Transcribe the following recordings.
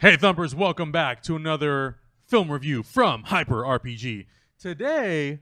Hey Thumpers, welcome back to another film review from Hyper RPG. Today,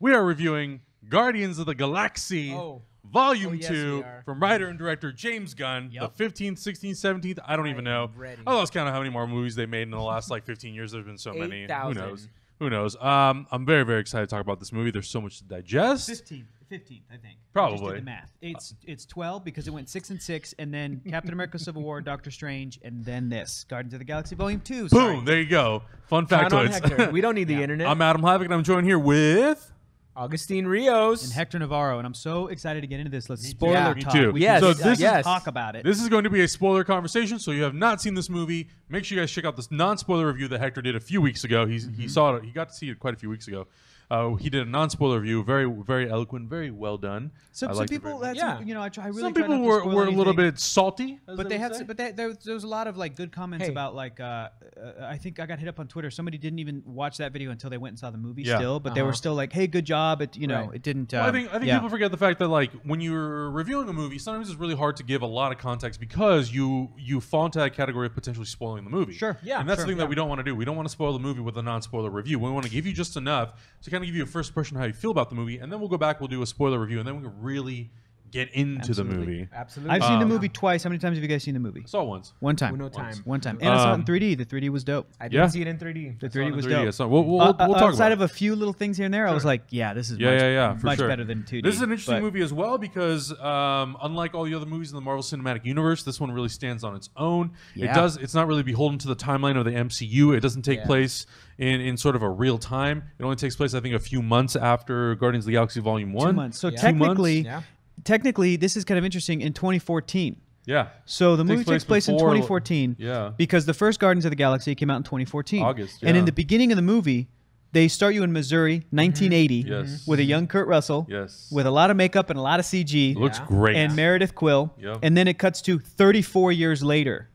we are reviewing Guardians of the Galaxy Oh. Volume Oh, yes, 2 from writer and director James Gunn, Yep. the 15th, 16th, 17th, I don't even know. ready. I lost count of how many more movies they made in the last like 15 years. There's been so many. Who knows? Who knows? Um, I'm very, very excited to talk about this movie. There's so much to digest. 15th, 15th, I think. I just Probably. did the math. It's it's 12 because it went six and six, and then Captain America: Civil War, Doctor Strange, and then this Guardians of the Galaxy Volume Two. sorry. Boom, there you go. Fun Count factoids. We don't need the internet. I'm Adam Havoc, and I'm joined here with. Augustine Rios. And Hector Navarro, and I'm so excited to get into this. Let's spoiler Yeah, me talk. too. We Yes, So just this is- yes. talk about it. This is going to be a spoiler conversation, so you have not seen this movie. Make sure you guys check out this non-spoiler review that Hector did a few weeks ago. He's, Mm-hmm. He saw it. He got to see it quite a few weeks ago. Uh, he did a non-spoiler review, very very eloquent, very well done. some I some people, that's Yeah. you know, I try I really Some people not were, spoil were a little bit salty, But they would had, say. s- but they, there, was- there was a lot of like good comments Hey. about like uh, uh, I think I got hit up on Twitter. Somebody didn't even watch that video until they went and saw the movie Yeah. still, but they were Uh-huh. still like, "Hey, good job!" It you know, Right. it didn't. Well, I um, think I think yeah. people forget the fact that like when you're reviewing a movie, sometimes it's really hard to give a lot of context because you you fall into that category of potentially spoiling the movie. Sure. Yeah, and that's sure, the thing yeah. that we don't want to do. We don't want to spoil the movie with a non-spoiler review. We want to give you just enough to kind give you a first impression of how you feel about the movie, and then we'll go back, we'll do a spoiler review, and then we can really get into the movie. Absolutely. I've seen the Um, movie twice. How many times have you guys seen the movie? I saw once. One time. Uno time. One time. And I saw it in Um, 3D. The 3D was dope. I didn't Yeah. see it in 3D. The I saw it 3D was 3D. dope. I saw- We'll, we'll, Uh, we'll talk outside about of a few little things here and there, I was like, yeah, this is Yeah, much, yeah, yeah, for much sure. better than 2D. This is an interesting but- movie as well because, um, unlike all the other movies in the Marvel Cinematic Universe, this one really stands on its own. It Yeah. does. It's not really beholden to the timeline of the MCU. It doesn't take Yeah. place in, in sort of a real time. It only takes place, I think, a few months after Guardians of the Galaxy Volume One. Two months. So Yeah. Two technically, months? Technically, this is kind of interesting. In 2014, Yeah. so the Takes movie place takes place in 2014. Yeah. Because the first Guardians of the Galaxy came out in 2014. August, And in the beginning of the movie, they start you in Missouri, mm-hmm. 1980, Yes. with a young Kurt Russell, Yes. with a lot of makeup and a lot of CG. It looks Yeah. great. and Meredith Quill. Yep. And then it cuts to 34 years later.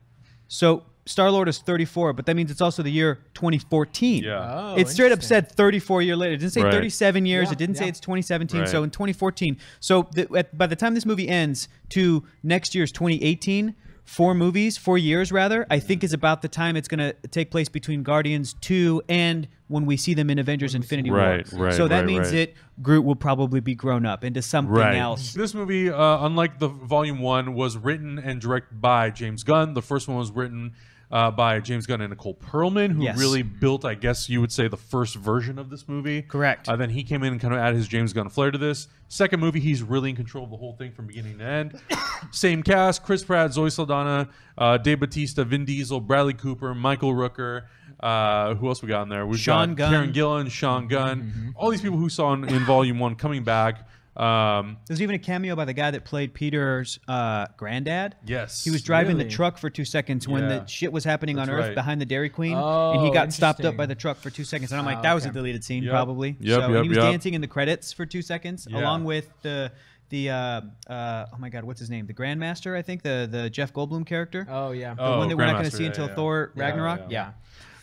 So Star Lord is 34, but that means it's also the year 2014. yeah. Oh, it straight up said 34 year later. It didn't say Right. 37 years. Yeah, it didn't say it's 2017. Right. So in 2014. So the, at, by the time this movie ends to next year's 2018, four movies, four years rather, I think is about the time it's going to take place between Guardians 2 and when we see them in Avengers Infinity Right, War. right, So that right, means right. that Groot will probably be grown up into something Right. else. This movie, uh, unlike the volume one, was written and directed by James Gunn. The first one was written uh, by James Gunn and Nicole Perlman, who Yes. really built, I guess you would say, the first version of this movie. Correct. Uh, then he came in and kind of added his James Gunn flair to this. Second movie, he's really in control of the whole thing from beginning to end. Same cast: Chris Pratt, Zoe Saldana, uh, Dave Bautista, Vin Diesel, Bradley Cooper, Michael Rooker. Uh, who else we got in there? We've Sean got Gunn. Karen Gillan, Sean Gunn, Mm-hmm. all these people who saw in, in Volume One coming back. Um, There's even a cameo by the guy that played Peter's uh, granddad. yes, He was driving Really? the truck for two seconds when Yeah. the shit was happening on That's Earth right. behind the Dairy Queen, and he Oh, got stopped up by the truck for two seconds. And I'm like, Oh, that was a okay. deleted scene, Yep. probably. Yep, so and yep, he was yep. dancing in the credits for two seconds, Yeah. along with the the uh, uh, oh my god, what's his name? The Grandmaster, I think, the the Jeff Goldblum character, Oh, yeah. the Oh, one that we're not going to see yeah, until yeah. Thor Yeah, Ragnarok. yeah.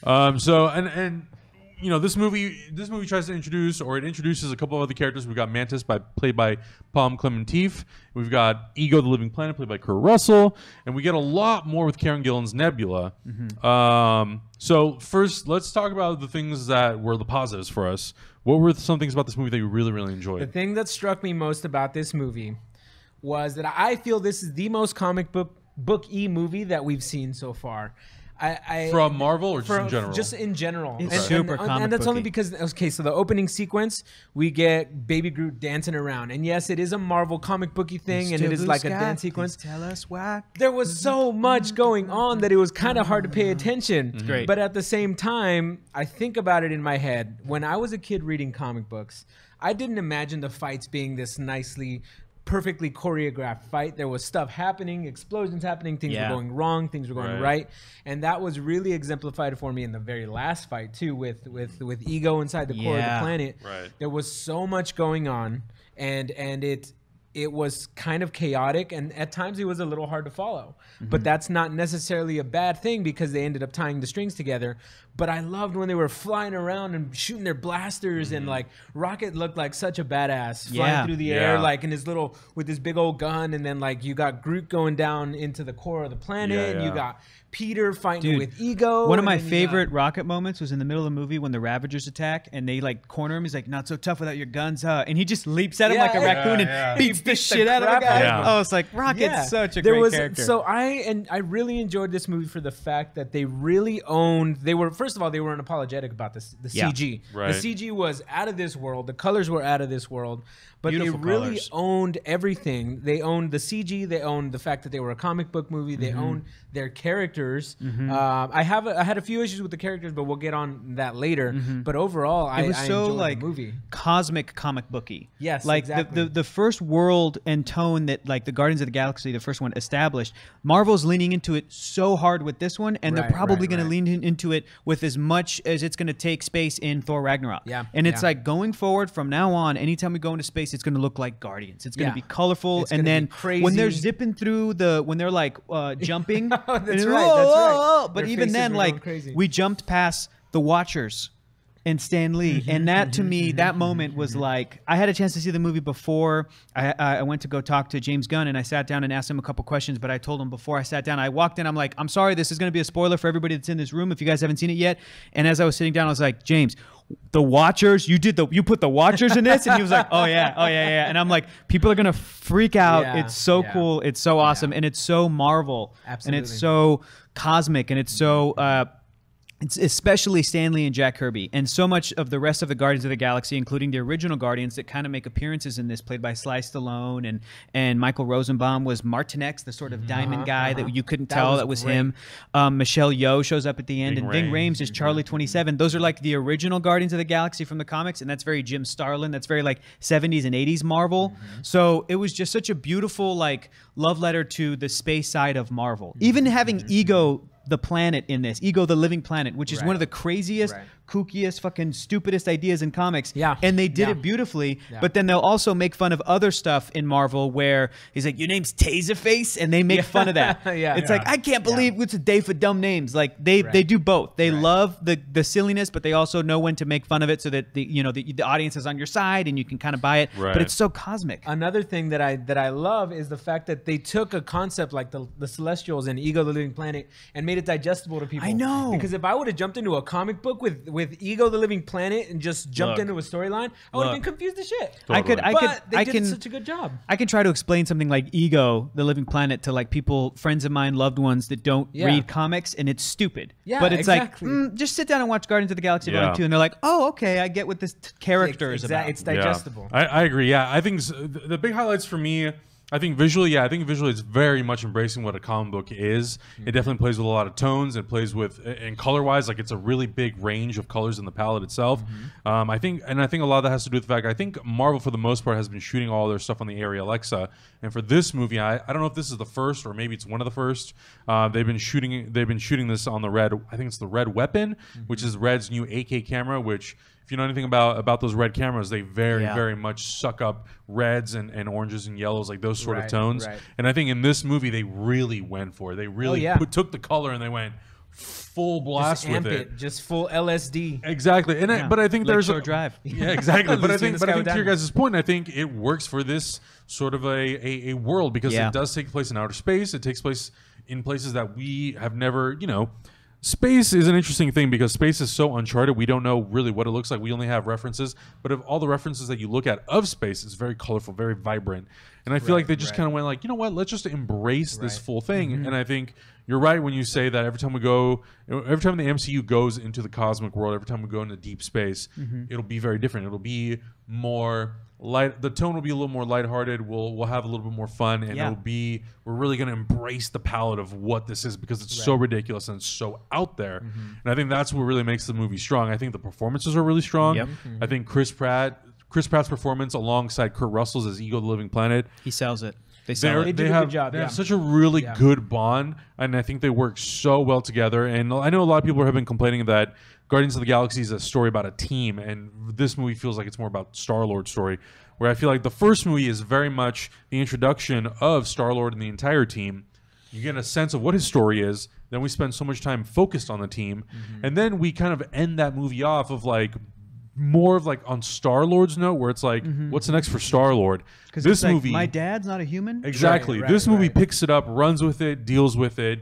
yeah. Um, so and and you know this movie this movie tries to introduce or it introduces a couple of other characters. We've got Mantis by played by Pom Klementieff. We've got Ego the Living Planet played by Kurt Russell, and we get a lot more with Karen Gillan's Nebula. Um, so first, let's talk about the things that were the positives for us. What were some things about this movie that you really really enjoyed? The thing that struck me most about this movie was that I feel this is the most comic book book e movie that we've seen so far. I, I From Marvel or just from- in general? Just in general. It's and, super and, comic and that's only because okay, so the opening sequence we get Baby Groot dancing around, and yes, it is a Marvel comic booky thing, and it is like a dance sequence. Tell us why. There was so much going on that it was kind of hard to pay attention. Mm-hmm. great. But at the same time, I think about it in my head. When I was a kid reading comic books, I didn't imagine the fights being this nicely, perfectly choreographed fight. There was stuff happening, explosions happening, things Yeah. were going wrong, things were going Right. right. And that was really exemplified for me in the very last fight too, with with with ego inside the core of the planet. Right. There was so much going on, and and it it was kind of chaotic and at times it was a little hard to follow. Mm-hmm. But that's not necessarily a bad thing because they ended up tying the strings together. But i loved when they were flying around and shooting their blasters and mm-hmm. like rocket looked like such a badass flying Yeah. through the air like in his little with his big old gun and then like you got groot going down into the core of the planet Yeah, and you got Peter fighting Dude, with Ego. One of my then you got- favorite rocket moments was in the middle of the movie when the Ravagers attack and they like corner him. He's like, "Not so tough without your guns, huh?" And he just leaps at him Yeah, like a yeah, raccoon and yeah. beats the beats the shit out of the guy. out of him. Oh, it's like Rocket's such a there great was, character. So I and I really enjoyed this movie for the fact that they really owned. They were first of all they were unapologetic about this the Yeah. CG. Right. The CG was out of this world. The colors were out of this world. But Beautiful they really colors. owned everything. They owned the CG. They owned the fact that they were a comic book movie. They Mm-hmm. owned their characters. Uh, I have a, I had a few issues with the characters, but we'll get on that later. But overall, I, Mm-hmm. was I so like the movie. cosmic comic booky. Yes, like exactly. the, the the first world and tone that like the Guardians of the Galaxy, the first one established. Marvel's leaning into it so hard with this one, and Right, they're probably right, going to lean in, into it with as much as it's going to take space in Thor Ragnarok. Yeah, and it's yeah. like going forward from now on. Anytime we go into space, it's going to look like Guardians. It's going to Yeah. be colorful, It's and then be when they're zipping through the when they're like uh, jumping. That's and- right, right. But Their even then, like we jumped past the Watchers and Stan Lee, Mm-hmm, and that to me, that moment was like I had a chance to see the movie before. I, I I went to go talk to James Gunn, and I sat down and asked him a couple questions. But I told him before I sat down, I walked in, I'm like, I'm sorry, this is going to be a spoiler for everybody that's in this room if you guys haven't seen it yet. And as I was sitting down, I was like, James. The Watchers, you did the, you put the Watchers in this, and he was like, "Oh yeah, oh yeah, yeah," and I'm like, "People are gonna freak out. Yeah, it's so yeah. cool, it's so awesome, and it's so Marvel, Absolutely. and it's so cosmic, and it's so uh, especially Stan Lee and Jack Kirby, and so much of the rest of the Guardians of the Galaxy, including the original Guardians that kind of make appearances in this, played by Sly Stallone and and Michael Rosenbaum was Martinex, the sort of diamond guy that you couldn't Mm-hmm. That tell was that was great. him. Um, Michelle Yeoh shows up at the end, Ving and Ving Rhames. Is Charlie Twenty Seven. Those are like the original Guardians of the Galaxy from the comics, and that's very Jim Starlin. That's very like '70s and '80s Marvel. Mm-hmm. So it was just such a beautiful like love letter to the space side of Marvel. Mm-hmm. Even having Ego the planet in this, Ego the living planet, which is one of the craziest, Right. Kookiest, fucking stupidest ideas in comics. Yeah. And they did Yeah. it beautifully. Yeah. But then they'll also make fun of other stuff in Marvel where he's like, Your name's Taserface, and they make fun of that. Yeah. It's Yeah. like, I can't believe it's a day for dumb names. Like they Right. they do both. They Right. love the the silliness, but they also know when to make fun of it so that the you know the, the audience is on your side and you can kind of buy it. Right. But it's so cosmic. Another thing that I that I love is the fact that they took a concept like the the Celestials and Ego the Living Planet and made it digestible to people. I know. because if I would have jumped into a comic book with with Ego the Living Planet and just jumped Look. into a storyline, I would have been confused as shit. I could I but could they I did can such a good job. I can try to explain something like Ego, the living planet, to like people, friends of mine, loved ones that don't Yeah. read comics, and it's stupid. Yeah, but it's exactly. like, mm, just sit down and watch Guardians of the Galaxy Yeah. Volume 2, and they're like, oh, okay, I get what this t- character is Exa- about. It's Yeah. digestible. I, I agree. Yeah, I think s- the, the big highlights for me. I think visually, yeah, I think visually it's very much embracing what a comic book is. It definitely plays with a lot of tones. It plays with and color wise, like it's a really big range of colors in the palette itself. Um, I think, and I think a lot of that has to do with the fact I think Marvel for the most part has been shooting all their stuff on the Arri Alexa, and for this movie, I, I don't know if this is the first or maybe it's one of the first. Uh, they've been shooting they've been shooting this on the Red. I think it's the Red Weapon, which is Red's new 8K camera, which if you know anything about about those red cameras, they very Yeah. very much suck up reds and, and oranges and yellows, like those sort Right, of tones. right. And I think in this movie they really went for it. They oh, really yeah. put, took the color and they went full blast with it. it. just full LSD. Exactly, and I, but I think there's a, Drive. Yeah, exactly. but I think, but I think to your guys' point, I think it works for this sort of a, a, a world because Yeah. it does take place in outer space. It takes place in places that we have never, you know. Space is an interesting thing because space is so uncharted. We don't know really what it looks like. We only have references, but of all the references that you look at of space, it's very colorful, very vibrant. And I feel like they just right. kind of went like, you know what? Let's just embrace this full thing. Mm-hmm. And I think you're right when you say that every time we go, every time the MCU goes into the cosmic world, every time we go into deep space, Mm-hmm. it'll be very different. It'll be more light. The tone will be a little more lighthearted. We'll we'll have a little bit more fun, and Yeah. it'll be we're really gonna embrace the palette of what this is because it's so ridiculous and it's so out there. Mm-hmm. And I think that's what really makes the movie strong. I think the performances are really strong. Yep. I think Chris Pratt. Chris Pratt's performance alongside Kurt Russell's as Ego the Living Planet he sells it. They sell they're, it. They they, did a good have, job, they yeah. have such a really Yeah. good bond, and I think they work so well together. And I know a lot of people have been complaining that Guardians of the Galaxy is a story about a team, and this movie feels like it's more about Star Lord's story. Where I feel like the first movie is very much the introduction of Star Lord and the entire team. You get a sense of what his story is. Then we spend so much time focused on the team, Mm-hmm. and then we kind of end that movie off of like more of like on Star Lord's note, where it's like, what's next for Star Lord? Because This it's like, movie, my dad's not a human. Exactly. Right, this movie right. picks it up, runs with it, deals with it.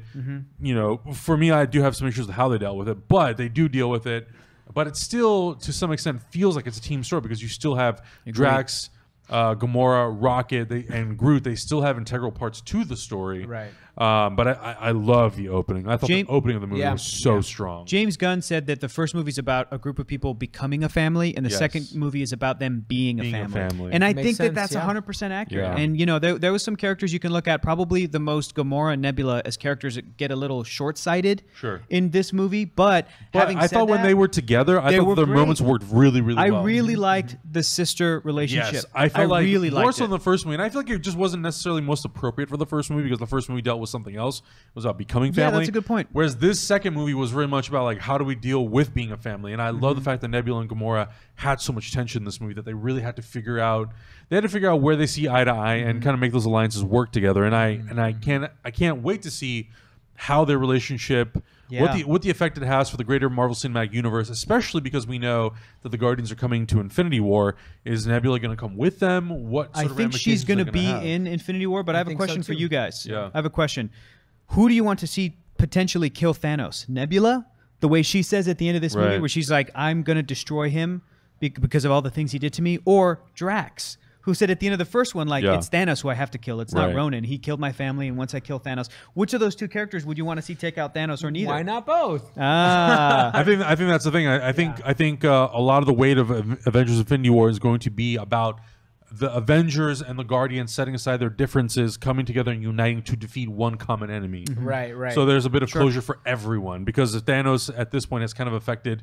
You know, for me, I do have some issues with how they dealt with it, but they do deal with it. But it still, to some extent, feels like it's a team story because you still have Drax, uh, Gamora, Rocket, they, and Groot. They still have integral parts to the story. Right. Um, but I, I, I love the opening. I thought Jam- the opening of the movie Yeah. was so Yeah. strong. James Gunn said that the first movie is about a group of people becoming a family, and the Yes. second movie is about them being, Being a, a family. family. And I Makes think sense, that that's yeah. 100% accurate. Yeah. And, you know, there, there was some characters you can look at. Probably the most Gamora and Nebula as characters that get a little short sighted Sure. in this movie. But, But having I said thought when they were together, I thought were their great. moments worked really, really I well. I really liked the sister relationship. Yes, I felt like really more liked so it. in the first movie, and I feel like it just wasn't necessarily most appropriate for the first movie because the first movie dealt with something else. It was about becoming Yeah, family. that's a good point. Whereas this second movie was very much about like how do we deal with being a family, and I love Mm-hmm. the fact that Nebula and Gamora had so much tension in this movie that they really had to figure out. They had to figure out where they see eye to eye and Mm-hmm. kind of make those alliances work together. And I and I can't I can't wait to see how their relationship. What the what the effect it has for the greater Marvel Cinematic Universe, especially because we know that the Guardians are coming to Infinity War. Is Nebula going to come with them? What I of think she's going to be have? in Infinity War, but I, have a think so question for you guys. Yeah. I have a question. Who do you want to see potentially kill Thanos? Nebula? The way she says at the end of this movie, where she's like, I'm going to destroy him because of all the things he did to me? Or Drax? Who said at the end of the first one, like, Yeah. it's Thanos who I have to kill. It's Right. not Ronan. He killed my family, and once I kill Thanos, which of those two characters would you want to see take out Thanos or neither? Why not both? Ah, I think I think that's the thing. I, I think I think uh, a lot of the weight of Avengers: Infinity War is going to be about the Avengers and the Guardians setting aside their differences, coming together and uniting to defeat one common enemy. Right, right. So there's a bit of closure for everyone because Thanos at this point has kind of affected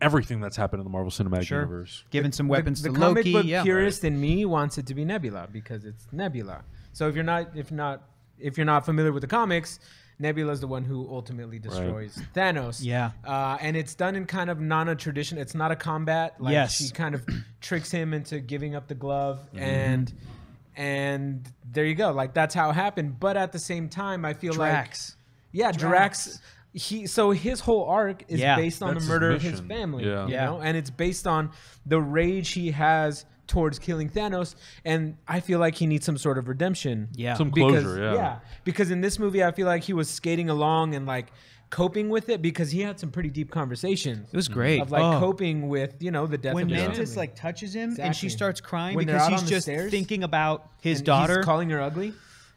everything that's happened in the Marvel Cinematic sure. Universe. Giving some the, weapons the to comic Loki. book yeah. purist in me wants it to be Nebula because it's Nebula. So if you're not if not if you're not familiar with the comics, Nebula is the one who ultimately destroys Thanos. Yeah. uh, and it's done in kind of non a tradition. It's not a combat. Like Yes. she kind of tricks him into giving up the glove, Mm-hmm. and and there you go. Like that's how it happened. But at the same time, I feel like Drax. yeah, Drax. He so his whole arc is Yeah. based on That's the his murder of his family. Yeah. You Yeah. know, and it's based on the rage he has towards killing Thanos, and I feel like he needs some sort of redemption. Yeah. Some Because, closure, yeah. Because in this movie, I feel like he was skating along and like coping with it because he had some pretty deep conversations. It was great. Of like Oh. coping with you know the death when of his Mantis family. like touches him and she starts crying When because out he's just stairs, thinking about his daughter. he's calling her ugly.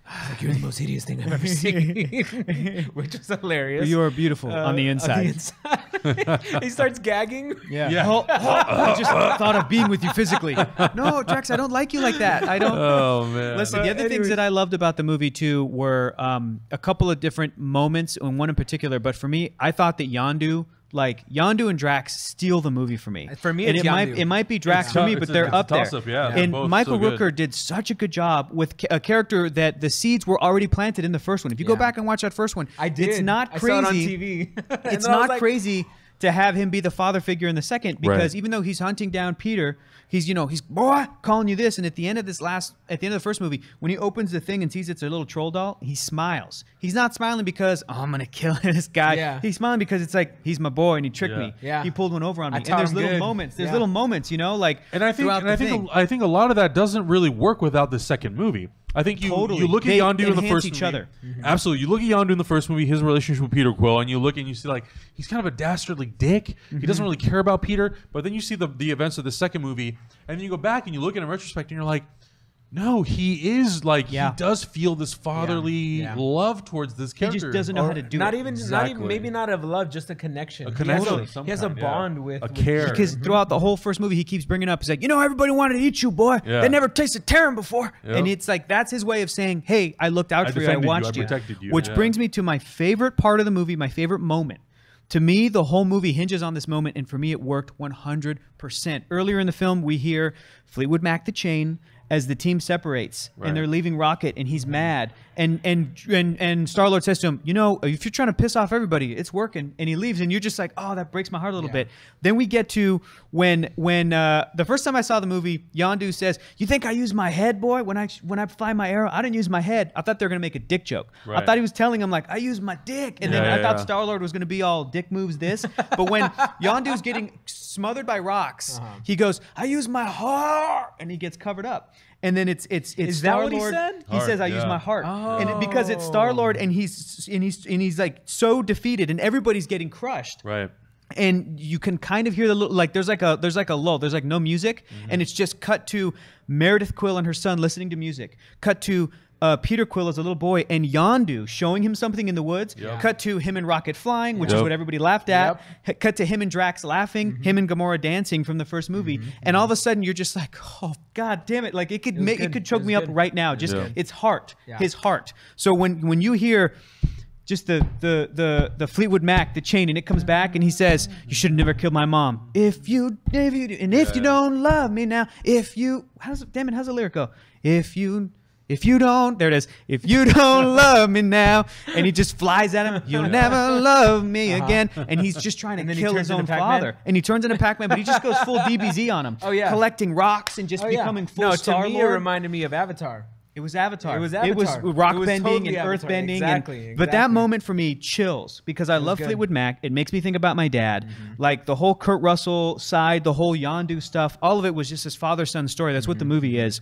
He's like, you're the most hideous thing I've ever seen, which is hilarious. you are beautiful Uh, on the inside. inside. he starts gagging. yeah. Yeah. Oh, oh, I just thought of being with you physically. No, Drax, I don't like you like that. I don't. Oh man! Listen, the other things that I loved about the movie too were um, a couple of different moments, and one in particular. But for me, I thought that Yondu, like Yondu and Drax, steal the movie for me. For me, and it might it might be Drax It's for me, but a- they're up there. toss-up, yeah. And Michael so good. Rooker did such a good job with a character that the seeds were already planted in the first one. If you go back and watch that first one, I did. It's not crazy. it on TV. It's then I was not like, crazy to have him be the father figure in the second because Right. even though he's hunting down Peter, he's you know he's boy calling you this, and at the end of this last at the end of the first movie, when he opens the thing and sees it's a little troll doll, he smiles. He's not smiling because oh, I'm gonna kill this guy. Yeah. He's smiling because it's like he's my boy and he tricked Yeah. me. Yeah. he pulled one over on me. And there's little good. moments. There's Yeah. little moments, you know, like and I think and I think thing. I think a lot of that doesn't really work without the second movie. I think you Totally. you look at They Yondu in the first each movie, other. Absolutely, you look at Yondu in the first movie, his relationship with Peter Quill, and you look and you see like he's kind of a dastardly dick. He Mm-hmm. doesn't really care about Peter. But then you see the the events of the second movie, and then you go back and you look at it in retrospect, and you're like. No, he is like Yeah. he does feel this fatherly Yeah. love towards this character. he just doesn't know or how to do not it. even not even maybe not of love, just a connection. A He connection has a, he has a kind, yeah. bond with A with- care. because mm-hmm. throughout the whole first movie, he keeps bringing up. He's like, you know, everybody wanted to eat you, boy. Yeah. They never tasted Terran before, Yep. and it's like that's his way of saying, hey, I looked out I for you, I defended you, I watched you, protected you, Which yeah. brings me to my favorite part of the movie, my favorite moment. To me, the whole movie hinges on this moment, and for me, it worked 100%. Earlier in the film, we hear Fleetwood Mac the Chain as the team separates Right. and they're leaving Rocket and he's mad and and and and Star Lord says to him, you know, if you're trying to piss off everybody, it's working, and he leaves, and you're just like, oh, that breaks my heart a little Yeah. bit. Then we get to when when uh, the first time I saw the movie, Yondu says, "You think I use my head, boy? When I when I fly my arrow, I didn't use my head. I thought they were gonna make a dick joke. I thought he was telling him like, I use my dick, and then Yeah, I yeah, thought. Star Lord was gonna be all dick moves this. but when Yondu's getting smothered by rocks, Uh-huh. he goes, I use my heart, and he gets covered up. And then it's it's it's Is that Star what he Lord. said? He says, "I Heart, use yeah. my heart," and it, because it's Star Lord, and he's and he's and he's like so defeated, and everybody's getting crushed Right. and you can kind of hear the little like there's like a there's like a lull there's like no music Mm-hmm. and it's just cut to meredith quill and her son listening to music cut to uh, peter quill as a little boy and yondu showing him something in the woods Yep. cut to him and rocket flying which is what everybody laughed at Yep. Cut to him and drax laughing Mm-hmm. him and gamora dancing from the first movie and all of a sudden you're just like oh god damn it like it could was make it could choke was me up right now just Yeah. it's heart Yeah. his heart so when when you hear just the the the the Fleetwood Mac, the chain, and it comes back, and he says, "You should have never killed my mom. If you, if you, and if you don't love me now, if you, how's it, damn it, how's the lyric go? If you." If you don't, there it is. If you don't love me now, and he just flies at him, you'll never love me again. And he's just trying to kill his own father. And he turns into Pac-Man, but he just goes full DBZ on him. Oh, yeah. collecting rocks and just Oh, yeah. becoming full no, Star to me, it reminded me of Avatar. It was Avatar. It was It was rock It was bending totally and earth Avatar. bending. Exactly, And, but that moment for me chills because I love good. Fleetwood Mac. It makes me think about my dad. Mm-hmm. Like the whole Kurt Russell side, the whole Yondu stuff, all of it was just this father son story. That's what the Mm-hmm. movie is.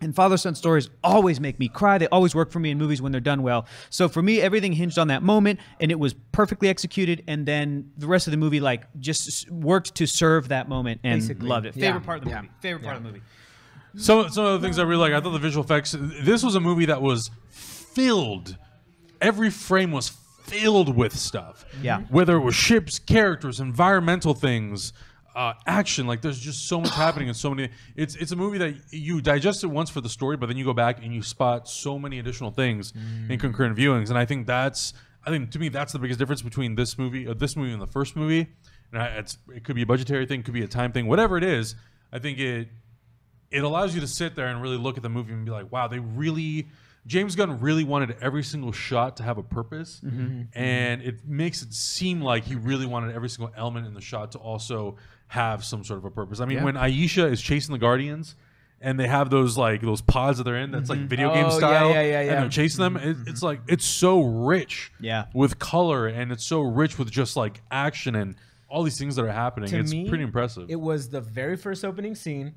And father son stories always make me cry. They always work for me in movies when they're done well. So for me, everything hinged on that moment, and it was perfectly executed. And then the rest of the movie, like, just worked to serve that moment, and Basically. loved it. Yeah. Favorite part of the Yeah. movie. Favorite part of the movie. Some some of the things I really like. I thought the visual effects. This was a movie that was filled. Every frame was filled with stuff. Yeah. Whether it was ships, characters, environmental things, uh, action. Like there's just so much happening and so many. It's it's a movie that you digest it once for the story, but then you go back and you spot so many additional things in concurrent viewings. And I think that's. I think to me that's the biggest difference between this movie, uh, this movie, and the first movie. And I, it's it could be a budgetary thing, could be a time thing, whatever it is. I think it it allows you to sit there and really look at the movie and be like, wow, they really James Gunn really wanted every single shot to have a purpose, and it makes it seem like he really wanted every single element in the shot to also have some sort of a purpose. I mean, when Ayesha is chasing the Guardians. And they have those like those pods that they're in. That's like mm-hmm. video game Oh, yeah, style. yeah, yeah, And yeah. they're chasing them. It, mm-hmm. it's like it's so rich. Yeah. With color and it's so rich with just like action and all these things that are happening. To it's me, pretty impressive. It was the very first opening scene.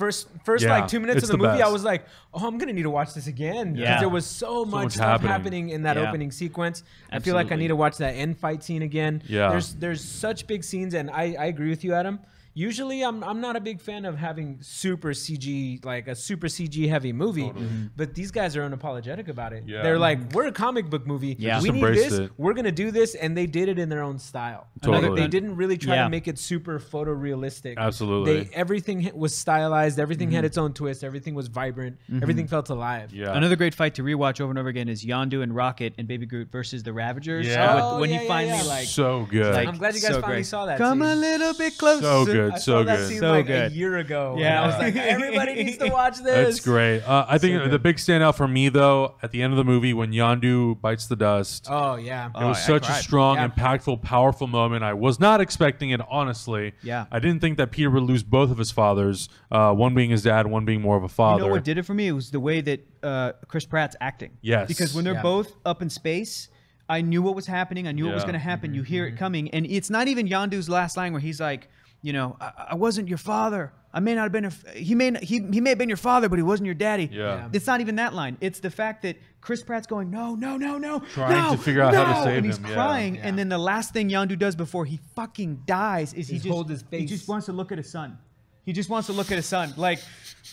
First, first Yeah, like two minutes it's of the, the movie, I was like, "Oh, I'm gonna need to watch this again." Because Yeah. there was so much, much stuff happening. happening. in that Yeah. opening sequence. I feel like I need to watch that end fight scene again. Yeah. There's there's such big scenes, and I, I agree with you, Adam. Usually, I'm I'm not a big fan of having super CG like a super CG heavy movie, mm-hmm. but these guys are unapologetic about it. Yeah. They're like, "We're a comic book movie. Yeah. We need this. It. We're gonna do this," and they did it in their own style. Totally. They didn't really try Yeah. to make it super photorealistic. Absolutely. They everything was stylized. Everything had mm-hmm. its own twist. Everything was vibrant. Mm-hmm. Everything felt alive. yeah. Another great fight to rewatch over and over again is Yondu and Rocket and Baby Groot versus the Ravagers. Yeah. Oh, With- Oh, when yeah, he yeah, finally yeah. like so good. like, I'm glad you guys so finally great. saw that Come scene. a little bit closer. So good. I so saw that good. scene So like good. a year ago. Yeah. Yeah, I was like, everybody needs to watch this. That's great. Uh, I think So the big standout for me, though, at the end of the movie when Yondu bites the dust, Oh yeah. it was I such a strong, Yeah. impactful, powerful moment. I was not expecting it, honestly. Yeah. I didn't think that Peter would lose both of his fathers, uh, one being his dad, one being more of a father. You father. know what did it for me? It was the way that uh, Chris Pratt's acting. Yes. Because when they're Yeah. both up in space, I knew what was happening. I knew what was going to happen. You hear it coming, and it's not even Yondu's last line where he's like, you know, I, I wasn't your father. I may not have been. A, f- he may he he may have been your father, but he wasn't your daddy. Yeah. Yeah. It's not even that line. It's the fact that Chris Pratt's going, no, no, no, no, Trying no, to figure out how to no," save and he's him, crying. Yeah. And then the last thing Yondu does before he fucking dies is he just hold his He just wants to look at his son. He just wants to look at his son, like,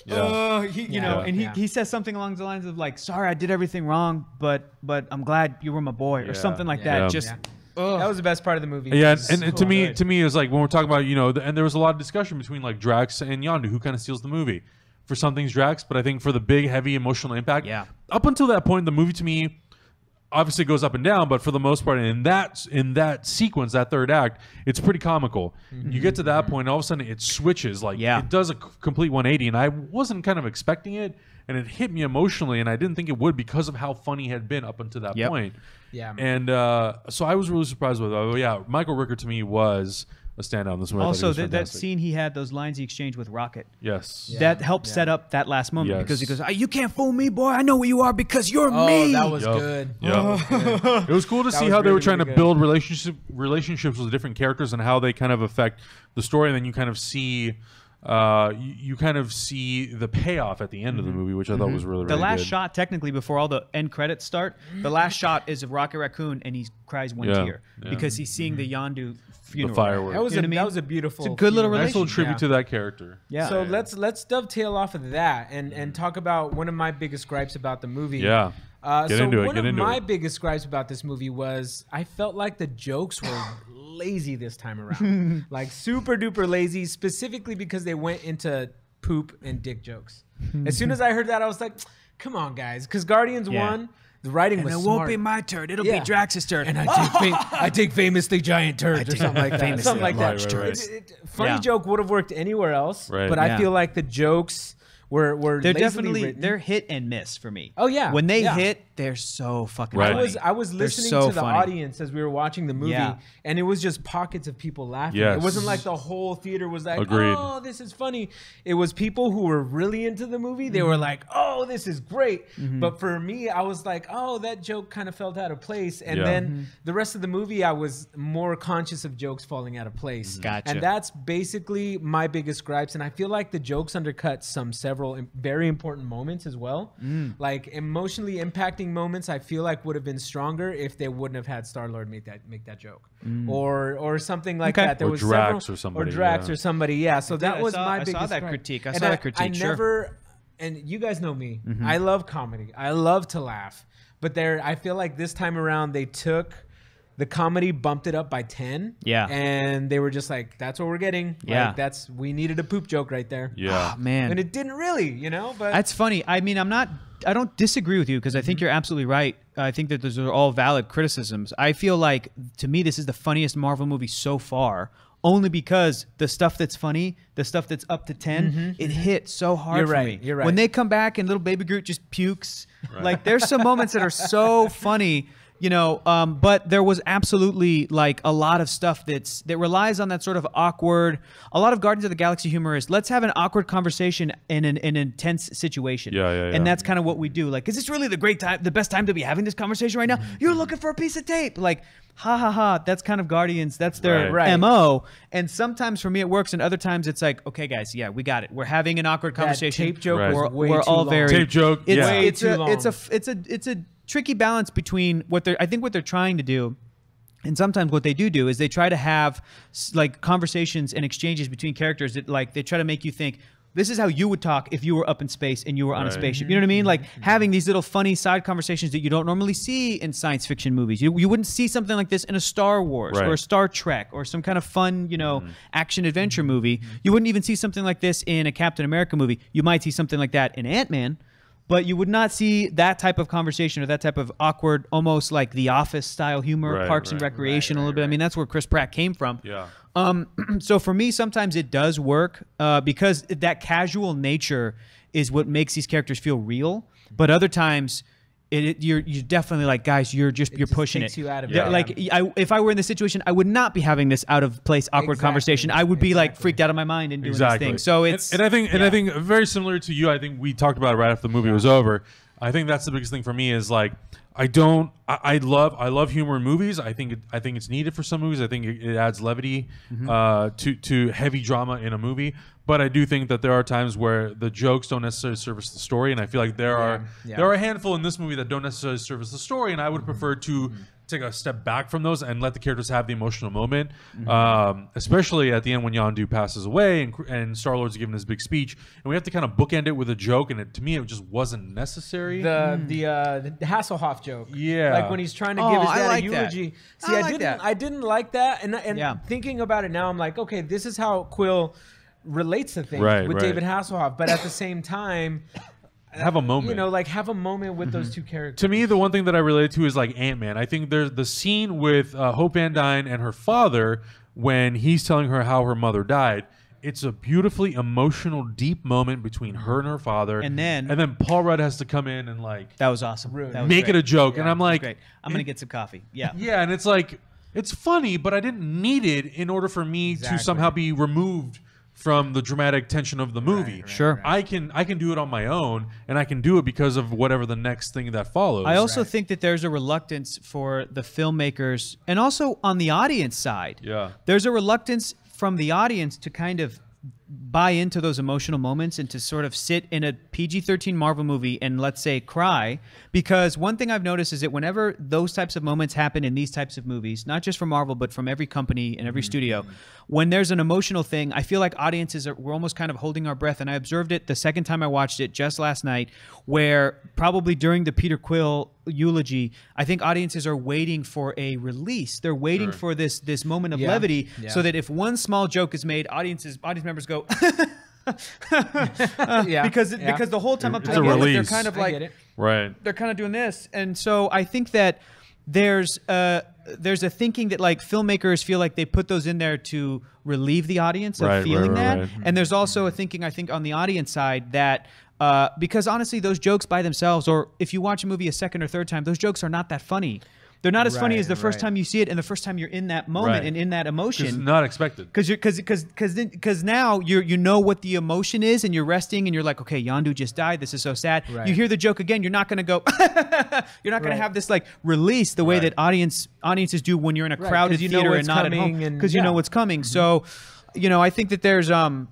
Yeah. oh, he, you Yeah. know, and he, Yeah. he says something along the lines of like, "Sorry, I did everything wrong, but but I'm glad you were my boy," Yeah. or something like Yeah. that. Just Yeah. That was the best part of the movie. Yeah, It and, and so to me, good. to me, it's like when we're talking about you know, the, and there was a lot of discussion between like Drax and Yondu, who kind of steals the movie. For some things, Drax, but I think for the big, heavy emotional impact, Yeah. Up until that point, the movie to me, obviously goes up and down, but for the most part, in that in that sequence, that third act, it's pretty comical. Mm-hmm. You get to that point, all of a sudden it switches, like Yeah. it does a complete 180, and I wasn't kind of expecting it, and it hit me emotionally, and I didn't think it would because of how funny it had been up until that Yep. point. Yeah. and uh, so I was really surprised with. Oh, yeah, Michael Rooker to me was a standout in this movie. I thought he Also, th- that scene he had, those lines he exchanged with Rocket. yes, Yeah. that helped set up that last moment Yes. because he goes, "Ah, "You can't fool me, boy. I know what you are because you're Oh, me." that was Yup. good. Yup. That was good. it was cool to see was how they were trying really to good. build relationship relationships with different characters and how they kind of affect the story, and then you kind of see. Uh, you, you kind of see the payoff at the end of the movie, which I thought was really, Mm-hmm. the last good. shot, technically, before all the end credits start, the last shot is of Rocket Raccoon, and he cries one Yeah, tear yeah. because he's seeing the Yondu funeral. fireworks. That was You a know what I mean? that was a beautiful. It's a good little funeral. Nice little tribute Yeah. to that character. Yeah. So Yeah. let's let's dovetail off of that and and talk about one of my biggest gripes about the movie. Yeah. Uh, Get so into it, one get of into my it. biggest gripes about this movie was I felt like the jokes were lazy this time around, like super duper lazy, specifically because they went into poop and dick jokes. as soon as I heard that, I was like, "Come on, guys!" Because Guardians Yeah. one, the writing was it smart. Won't be my turn. It'll Yeah. Drax's turn. and I take fam- I take famously giant turds or something like that. famously Something like that. large turds. It- it- funny Yeah. joke would have worked anywhere else, Right. but Yeah. I feel like the jokes were were they're definitely written. they're hit and miss for me. Oh, yeah. when they Yeah. hit, they're so fucking. Right. I funny. was I was listening so to the funny. audience as we were watching the movie, Yeah. and it was just pockets of people laughing. Yes. It wasn't like the whole theater was like, Agreed. "Oh, this is funny." It was people who were really into the movie. They were Mm-hmm. like, "Oh, this is great." But for me, I was like, "Oh, that joke kind of felt out of place." And Yeah. then Mm-hmm. the rest of the movie, I was more conscious of jokes falling out of place. Mm-hmm. Gotcha. And that's basically my biggest gripes. And I feel like the jokes undercut some several im- very important moments as well. Mm. Like emotionally impacting moments, I feel like would have been stronger if they wouldn't have had Star Lord make that make that joke, or or something like Mm. Okay. that. There Or was Drax several, or somebody, or Drax yeah. or somebody. Yeah. So that I was saw- my I saw biggest that gripe. critique. I And saw that critique, I sure. never, and you guys know me. Mm-hmm. I love comedy. I love to laugh. But there, I feel like this time around they took the comedy, bumped it up by ten. Yeah. And they were just like, "That's what we're getting." Like, Yeah. that's we needed a poop joke right there. Yeah. Ah, man. And it didn't really, you know. But That's funny. I mean, I'm not. I don't disagree with you because I think you're absolutely right. I think that those are all valid criticisms. I feel like to me this is the funniest Marvel movie so far, only because the stuff that's funny, the stuff that's up to 10 it hit so hard You're for right, me. you're right. When they come back and little baby Groot just pukes, like there's some moments that are so funny. You know, um, but there was absolutely like a lot of stuff that's that relies on that sort of awkward. A lot of Guardians of the Galaxy humor is let's have an awkward conversation in an, in an intense situation. Yeah, yeah, yeah. And that's kind of what we do. Like, is this really the great time, the best time to be having this conversation right now? Mm-hmm. You're looking for a piece of tape. Like, ha ha ha. That's kind of Guardians. That's their Right. Right. mo. And sometimes for me it works, and other times it's like, okay, guys, yeah, we got it. We're having an awkward conversation. tape joke Right. We're, way we're too all long. very Tape joke, It's, yeah. Way it's too a it's a it's a it's a tricky balance between what they're. I think what they're trying to do and sometimes what they do do is they try to have like conversations and exchanges between characters that like they try to make you think this is how you would talk if you were up in space and you were on a spaceship. You know what I mean? Like mm-hmm. having these little funny side conversations that you don't normally see in science fiction movies. You, you wouldn't see something like this in a Star Wars or a Star Trek or some kind of fun, you know, mm-hmm. action adventure mm-hmm. movie. You wouldn't even see something like this in a Captain America movie. You might see something like that in Ant Man. But you would not see that type of conversation or that type of awkward, almost like The Office style humor, Right, Parks and right, Recreation a little bit. I mean, that's where Chris Pratt came from. Yeah. Um, so for me, sometimes it does work uh, because that casual nature is what makes these characters feel real. But other times, it, it- you're you're definitely like, guys, you're just you're just pushing takes it. you out of Yeah, it. Like I, if I were in this situation, I would not be having this out of place, awkward Exactly, conversation. I would be like freaked out of my mind and doing exactly. this thing. So it's and, I think and I think very similar to you. I think we talked about it right after the movie was over. I think that's the biggest thing for me is like I don't I, I love I love humor in movies. I think it, I think it's needed for some movies. I think it, it adds levity Mm-hmm. uh, to to heavy drama in a movie. But I do think that there are times where the jokes don't necessarily service the story, and I feel like there are yeah. there are a handful in this movie that don't necessarily service the story, and I would prefer to take a step back from those and let the characters have the emotional moment, um, especially at the end when Yondu passes away and, and Star Lord's giving his big speech, and we have to kind of bookend it with a joke, and it, to me it just wasn't necessary. the the uh the Hasselhoff joke. Yeah. Like when he's trying to Oh, give his I dad like a that. eulogy. I See, I, like didn't that. I didn't like that and and Yeah. thinking about it now I'm like, okay, this is how Quill relates to things Right, with right. David Hasselhoff, but at the same time have a moment. You know, like have a moment with Mm-hmm. those two characters. to me, the one thing that I relate to is like Ant Man. I think there's the scene with uh, Hope Van Dyne and her father when he's telling her how her mother died. It's a beautifully emotional, deep moment between her and her father. And then- and then Paul Rudd has to come in and like That was awesome. Rude. That was make great. it a joke. and I'm like, Great. I'm gonna get some coffee. Yeah. yeah, and it's like it's funny, but I didn't need it in order for me to somehow be removed from the dramatic tension of the movie. right, Sure. I can I can do it on my own, and I can do it because of whatever the next thing that follows. I also Right. think that there's a reluctance for the filmmakers and also on the audience side. Yeah. There's a reluctance from the audience to kind of buy into those emotional moments and to sort of sit in a PG-13 Marvel movie and let's say cry because one thing I've noticed is that whenever those types of moments happen in these types of movies, not just from Marvel but from every company and every mm-hmm. studio, when there's an emotional thing, I feel like audiences are we're almost kind of holding our breath and I observed it the second time I watched it just last night where probably during the Peter Quill eulogy, I think audiences are waiting for a release. They're waiting for this this moment of Yeah. levity Yeah. so that if one small joke is made, audiences audience members go yeah, because yeah. because the whole time up to the a end, they're kind of like right. they're kind of doing this, and so I think that there's uh there's a thinking that like filmmakers feel like they put those in there to relieve the audience of Right, right, feeling right, that, right. and there's also a thinking I think on the audience side that. Uh, because honestly, those jokes by themselves, or if you watch a movie a second or third time, those jokes are not that funny. They're not as funny as the first right. time you see it and the first time you're in that moment Right. and in that It's emotion not expected. because you're because because because now you're you know what the emotion is and you're resting and you're like okay Yondu just died this is so sad Right. you hear the joke again you're not gonna go you're not gonna Right. have this like release the way Right. that audience audiences do when you're in a Right, crowded theater and not at home because you know what's coming so you know I think that there's um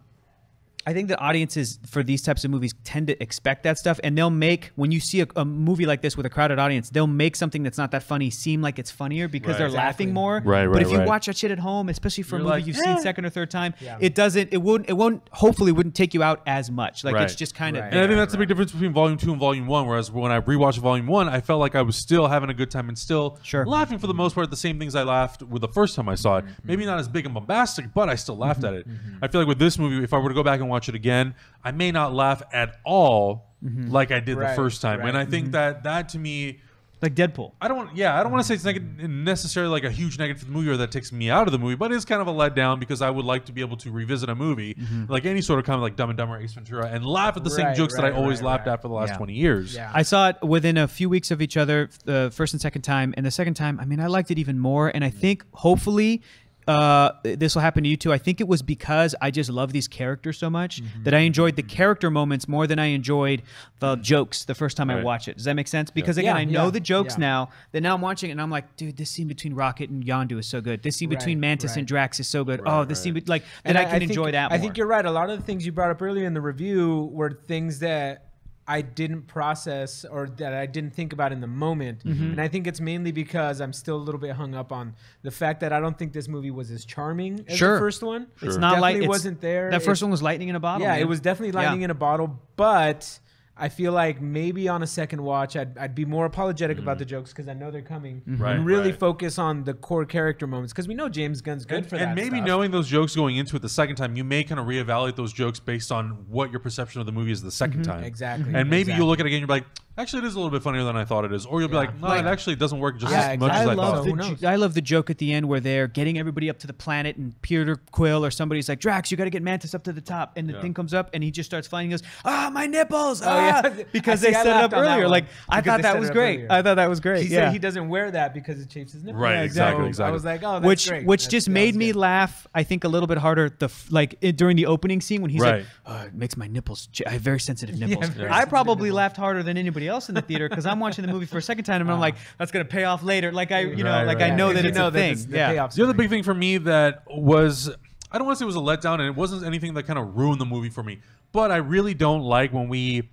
I think that audiences for these types of movies tend to expect that stuff, and they'll make when you see a, a movie like this with a crowded audience, they'll make something that's not that funny seem like it's funnier because Right. they're Exactly. laughing more. Right, But right, if you right. watch that shit at home, especially for a You're movie like, you've "Eh." seen second or third time, Yeah. it doesn't. It won't. It won't. Hopefully, wouldn't take you out as much. Like it's just kind of. Right. And I think that's the big difference between Volume Two and Volume One. Whereas when I rewatched Volume One, I felt like I was still having a good time and still Sure. laughing for the most part at the same things I laughed with the first time I saw it. Mm-hmm. Maybe not as big and bombastic, but I still laughed at it. I feel like with this movie, if I were to go back and watch it again, I may not laugh at all Mm-hmm. like I did the first time. And. I think that that to me. like Deadpool. I don't want, yeah, I don't want to say it's neg- necessarily like a huge negative for the movie or that takes me out of the movie, but it's kind of a letdown because I would like to be able to revisit a movie, Mm-hmm. like any sort of kind of like Dumb and Dumber, or Ace Ventura, and laugh at the same Right, jokes that right, I always right, laughed right. at for the last Yeah. 20 years. Yeah. I saw it within a few weeks of each other, the first and second time, and the second time, I mean, I liked it even more. And I think hopefully. Uh, this will happen to you too. I think it was because I just love these characters so much Mm-hmm. that I enjoyed the character moments more than I enjoyed the jokes the first time I Right. watched it. Does that make sense? Because again, Yeah, I know yeah, the jokes yeah. now. That now I'm watching it and I'm like, dude, this scene between Rocket and Yondu is so good. This scene between Right, Mantis right. and Drax is so good. Right, oh, this right. scene, like And that I, can think- enjoy that. More. I think you're right. A lot of the things you brought up earlier in the review were things that I didn't process or that I didn't think about in the moment. Mm-hmm. And I think it's mainly because I'm still a little bit hung up on the fact that I don't think this movie was as charming as Sure. the first one. It's not like Definitely it's- wasn't there. That first It- one was lightning in a bottle. yeah, man. it was definitely lightning Yeah. in a bottle, but I feel like maybe on a second watch, I'd, I'd be more apologetic about the jokes because I know they're coming, Mm-hmm. Right, and really right. focus on the core character moments because we know James Gunn's good And, for that. and maybe stuff. knowing those jokes going into it the second time, you may kind of reevaluate those jokes based on what your perception of the movie is the 2nd time. Mm-hmm. Exactly. And maybe exactly. you'll look at it again and you'll be like, actually, it is a little bit funnier than I thought it is. Or you'll be like, no, Like- it actually doesn't work just Yeah, as much I as I thought. Who the I love the joke at the end where they're getting everybody up to the planet and Peter Quill or somebody's like Drax, you got to get Mantis up to the top, and the Yeah. thing comes up and he just starts flying. He goes, ah, my nipples, Oh, ah, yeah. because I they set it up laughed on that earlier. Like I thought that was great. earlier. I thought that was great. He yeah. said he doesn't wear that because it chafes his nipples. Right, Yeah, exactly, exactly. So exactly. I was like, oh, that's which great. which That's- just made me good. laugh. I think a little bit harder. The like it, during the opening scene when he's like, oh, it makes my nipples. I have very sensitive nipples. I probably laughed harder than anybody else in the theater because I'm watching the movie for a second time and I'm like, that's gonna pay off later. Like I, you know, Right, like right. I know Yeah, that 'cause it's know a that thing. the yeah. The other big thing for me that was I don't want to say it was a letdown, and it wasn't anything that kind of ruined the movie for me. But I really don't like when we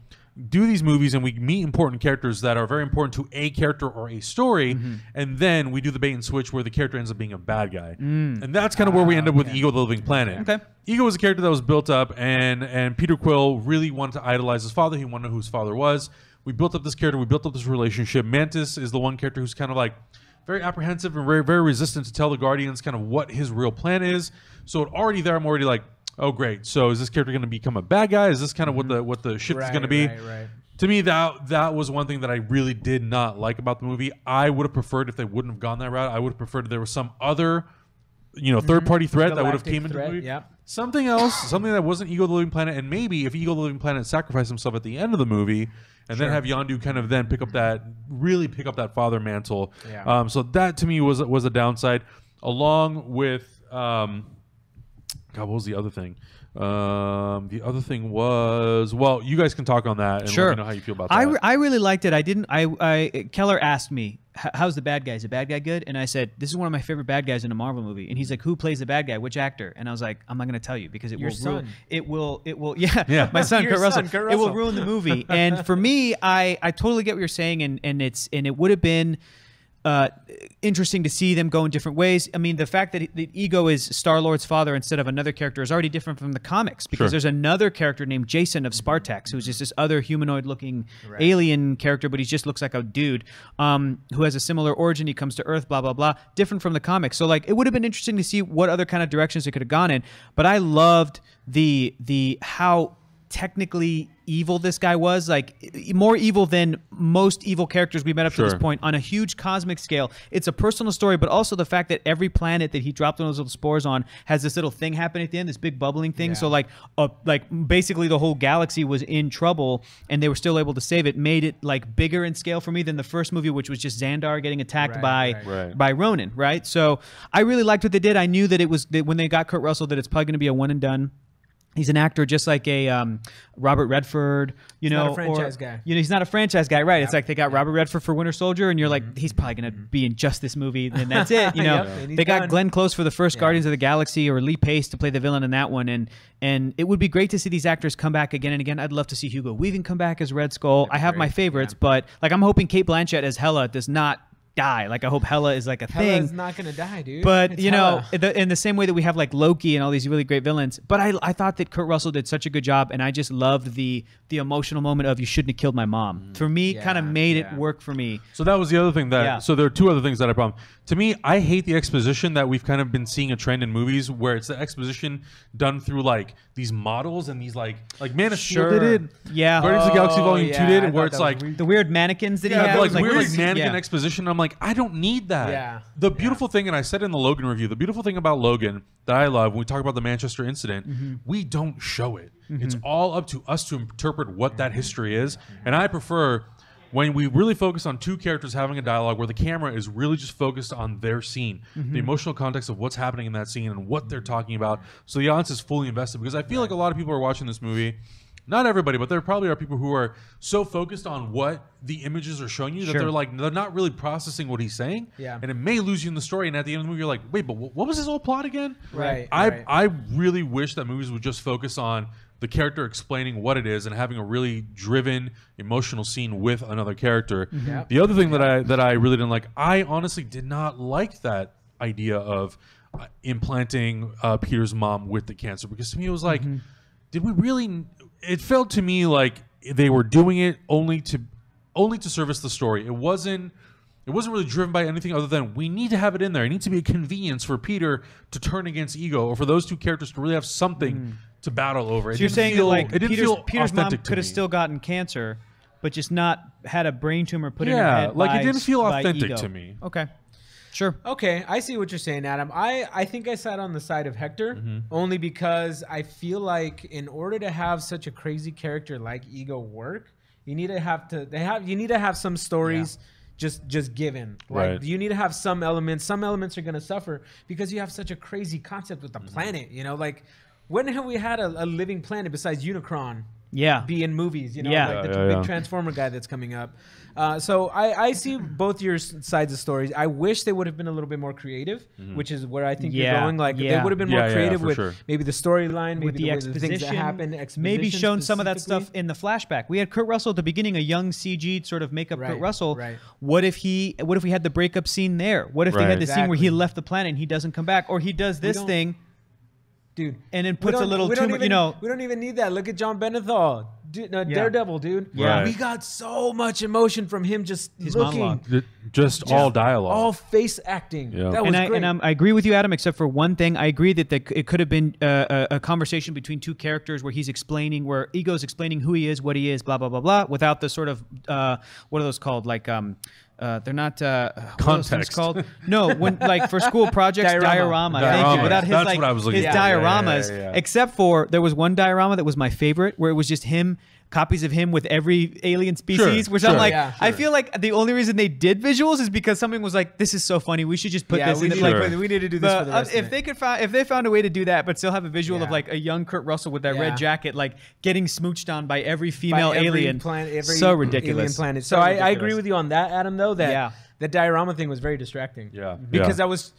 do these movies and we meet important characters that are very important to a character or a story, Mm-hmm. and then we do the bait and switch where the character ends up being a bad guy, Mm. and that's kind of where we end up with Ego the Living Planet. Okay. Ego was a character that was built up, and and Peter Quill really wanted to idolize his father. He wanted to know who his father was. We built up this character. We built up this relationship. Mantis is the one character who's kind of like very apprehensive and very very resistant to tell the Guardians kind of what his real plan is. So it already there, I'm already like, oh great. So is this character going to become a bad guy? Is this kind of what the what the shift is going to be? right, right. to me that that was one thing that I really did not like about the movie. I would have preferred if they wouldn't have gone that route. I would have preferred there was some other, you know, third party threat that would have came into the movie. yep. Something else, something that wasn't Ego the Living Planet, and maybe if Ego the Living Planet sacrificed himself at the end of the movie, and then have Yondu kind of then pick up that really pick up that father mantle. Yeah. Um, so that to me was was a downside, along with um, God, what was the other thing? Um, the other thing was well, you guys can talk on that and Sure. let me know how you feel about that. I, re- I really liked it. I didn't. I, I Keller asked me, "H- "How's the bad guy? Is the bad guy good?" And I said, "This is one of my favorite bad guys in a Marvel movie." And he's like, "Who plays the bad guy? Which actor?" And I was like, "I'm not going to tell you because it Your will ruin. It will. It will. Yeah, Yeah. my son, Your Kurt Russell. son, Kurt It will ruin the movie. and for me, I I totally get what you're saying, and and it's and it would have been. Uh, interesting to see them go in different ways. I mean, the fact that, that Ego is Star Lord's father instead of another character is already different from the comics because Sure. there's another character named Jason of Spartax who's just this other humanoid-looking alien character, but he just looks like a dude um, who has a similar origin. He comes to Earth, blah blah blah, different from the comics. So like, it would have been interesting to see what other kind of directions it could have gone in. But I loved the the how technically evil this guy was like more evil than most evil characters we met up to this point on a huge cosmic scale. It's a personal story but also the fact that every planet that he dropped one of those little spores on has this little thing happen at the end this big bubbling thing. So like uh, like basically the whole galaxy was in trouble and they were still able to save it made it like bigger in scale for me than the first movie which was just Xandar getting attacked Right, by. Right. by Ronan right? So I really liked what they did. I knew that it was that when they got Kurt Russell that it's probably going to be a one and done He's an actor just like a um, Robert Redford, you not know, a franchise or, guy. You know, he's not a franchise guy, right? It's like they got Robert Redford for Winter Soldier, and you're like, he's probably gonna be in just this movie, and that's it. You know, Yep, they got done. Glenn Close for the first Guardians of the Galaxy, or Lee Pace to play the villain in that one, and and it would be great to see these actors come back again and again. I'd love to see Hugo Weaving come back as Red Skull. I have my favorites, yeah. but like I'm hoping Cate Blanchett as Hela does not die. Like I hope Hela is like a thing. Hela's not gonna die, dude. But It's you know, Hela. the, in the same way that we have like Loki and all these really great villains, but I, I thought that Kurt Russell did such a good job, and I just loved the the emotional moment of "you shouldn't have killed my mom." Mm. For me, kind of made yeah. it work for me. So that was the other thing that. Yeah. So there are two other things that I problem. To me, I hate the exposition that we've kind of been seeing a trend in movies where it's the exposition done through like these models and these like like Man of Steel did it. Yeah, Guardians of the Galaxy Oh, Volume yeah, Two did I it, where it's like re- the weird mannequins that he yeah, had, like, weird weird- like mannequin yeah. exposition. I'm like, I don't need that. Yeah. The beautiful thing, and I said in the Logan review, the beautiful thing about Logan that I love when we talk about the Manchester incident, Mm-hmm. we don't show it. It's all up to us to interpret what that history is, and I prefer. When we really focus on two characters having a dialogue where the camera is really just focused on their scene, Mm-hmm. the emotional context of what's happening in that scene and what they're talking about, so the audience is fully invested. Because I feel like a lot of people are watching this movie, not everybody, but there probably are people who are so focused on what the images are showing you that Sure. they're like they're not really processing what he's saying. Yeah. And it may lose you in the story. And at the end of the movie, you're like, wait, but wh- what was his whole plot again? Right, I right. I really wish that movies would just focus on the character explaining what it is and having a really driven emotional scene with another character. Yep. The other thing that I that I really didn't like, I honestly did not like that idea of uh, implanting uh, Peter's mom with the cancer because to me it was like, did we really? It felt to me like they were doing it only to only to service the story. It wasn't. It wasn't really driven by anything other than we need to have it in there. It needs to be a convenience for Peter to turn against Ego, or for those two characters to really have something mm. to battle over. It So you're saying feel, that like it didn't Peter's, feel Peter's mom could have still gotten cancer, but just not had a brain tumor put in her Yeah, head. like, it didn't feel authentic to me. Okay, sure. Okay, I see what you're saying, Adam. I, I think I sat on the side of Hector mm-hmm. only because I feel like in order to have such a crazy character like Ego work, you need to have to they have you need to have some stories just just given. Like Right. you need to have some elements. Some elements are gonna suffer because you have such a crazy concept with the mm-hmm. planet. You know, like when have we had a, a living planet besides Unicron? Yeah. be in movies. You know, Yeah. like the Yeah, yeah, big yeah. Transformer guy that's coming up. Uh, so I, I see both your sides of stories. I wish they would have been a little bit more creative, which is where I think Yeah, you're going. Like they would have been Mm-hmm. More yeah, creative for with sure. maybe the storyline, maybe with the, the, way- exposition, things that happen. maybe exposition shown some of that stuff in the flashback. We had Kurt Russell at the beginning, a young CG sort of makeup Kurt Russell. right. What if he? What if we had the breakup scene there? What if they had the scene where he left the planet and he doesn't come back, or he does this thing dude. and then puts a little too much, you know? we don't even need that. Look at Jon Bernthal. dude, uh, Yeah. Daredevil, dude. Yeah. we got so much emotion from him just His looking, monologue. Th- Just all dialogue. all face acting. Yeah. That was and I, great. and um, I agree with you, Adam, except for one thing. I agree that the, it could have been uh, a, a conversation between two characters where he's explaining, where Ego's explaining who he is, what he is, blah blah blah blah, without the sort of uh, what are those called? Like um, uh, they're not uh, what are those things Context. called. No, when like for school projects, Diorama. diorama. Thank you. Without his That's like what I was looking his for. Yeah, yeah, dioramas, yeah, yeah. except for there was one diorama that was my favorite, where it was just him. Copies of him with every alien species, which I'm like, Yeah, I feel like the only reason they did visuals is because something was like, "This is so funny. We should just put yeah, this we in." need, the, like, Sure. we need to do this but, for the uh, if of they it. could find if they found a way to do that, but still have a visual of like a young Kurt Russell with that Yeah. red jacket, like getting smooched on by every By female every alien, planet, every so alien ridiculous. planet. So So, I, I agree with you on that, Adam. Though that Yeah. the diorama thing was very distracting. Yeah. because Yeah. I was.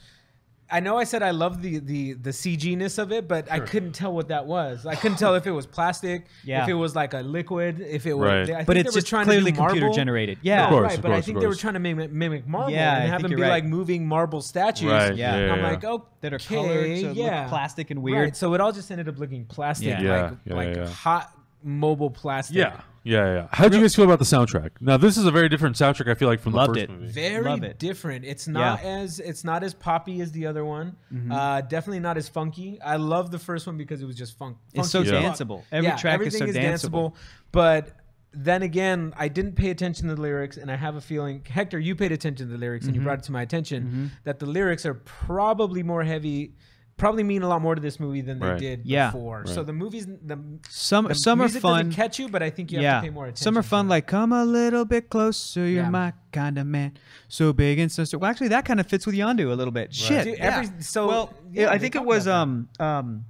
I know I said I love the the the CG ness of it, but I couldn't tell what that was. I couldn't tell if it was plastic, Yeah. if it was like a liquid, if it was. Right. I think But they it's were just trying clearly to do computer generated. Yeah. Of course, right. of But I think they were trying to mimic, mimic marble Yeah, I and have think them be right. like moving marble statues. Right. Yeah. Yeah. And I'm yeah. like, oh, that are colored, so it look yeah, plastic and weird. Right. So it all just ended up looking plastic, Yeah. Yeah, like yeah, like yeah. hot mobile plastic. Yeah, yeah, yeah. How do you guys feel about the soundtrack? Now, this is a very different soundtrack. I feel like from the Loved first it. movie. very Love it. different. It's not Yeah. as it's not as poppy as the other one. Uh, definitely not as funky. I love the first one because it was just funk. It's funky so as fuck. danceable. Every Yeah, track is everything so danceable. But then again, I didn't pay attention to the lyrics, and I have a feeling, Hector, you paid attention to the lyrics, Mm-hmm. and you brought it to my attention that the lyrics are probably more heavy. Probably mean a lot more to this movie than they Right. did Yeah. before. So the movies, the, Some the some are fun. catch you, but I think you have yeah, to pay more attention. some are fun. Like come a little bit closer. You're Yeah. my kind of man. So big and so. Well, actually, that kind of fits with Yondu a little bit. Shit. Dude, yeah. every- so, well, yeah, I think it was um um.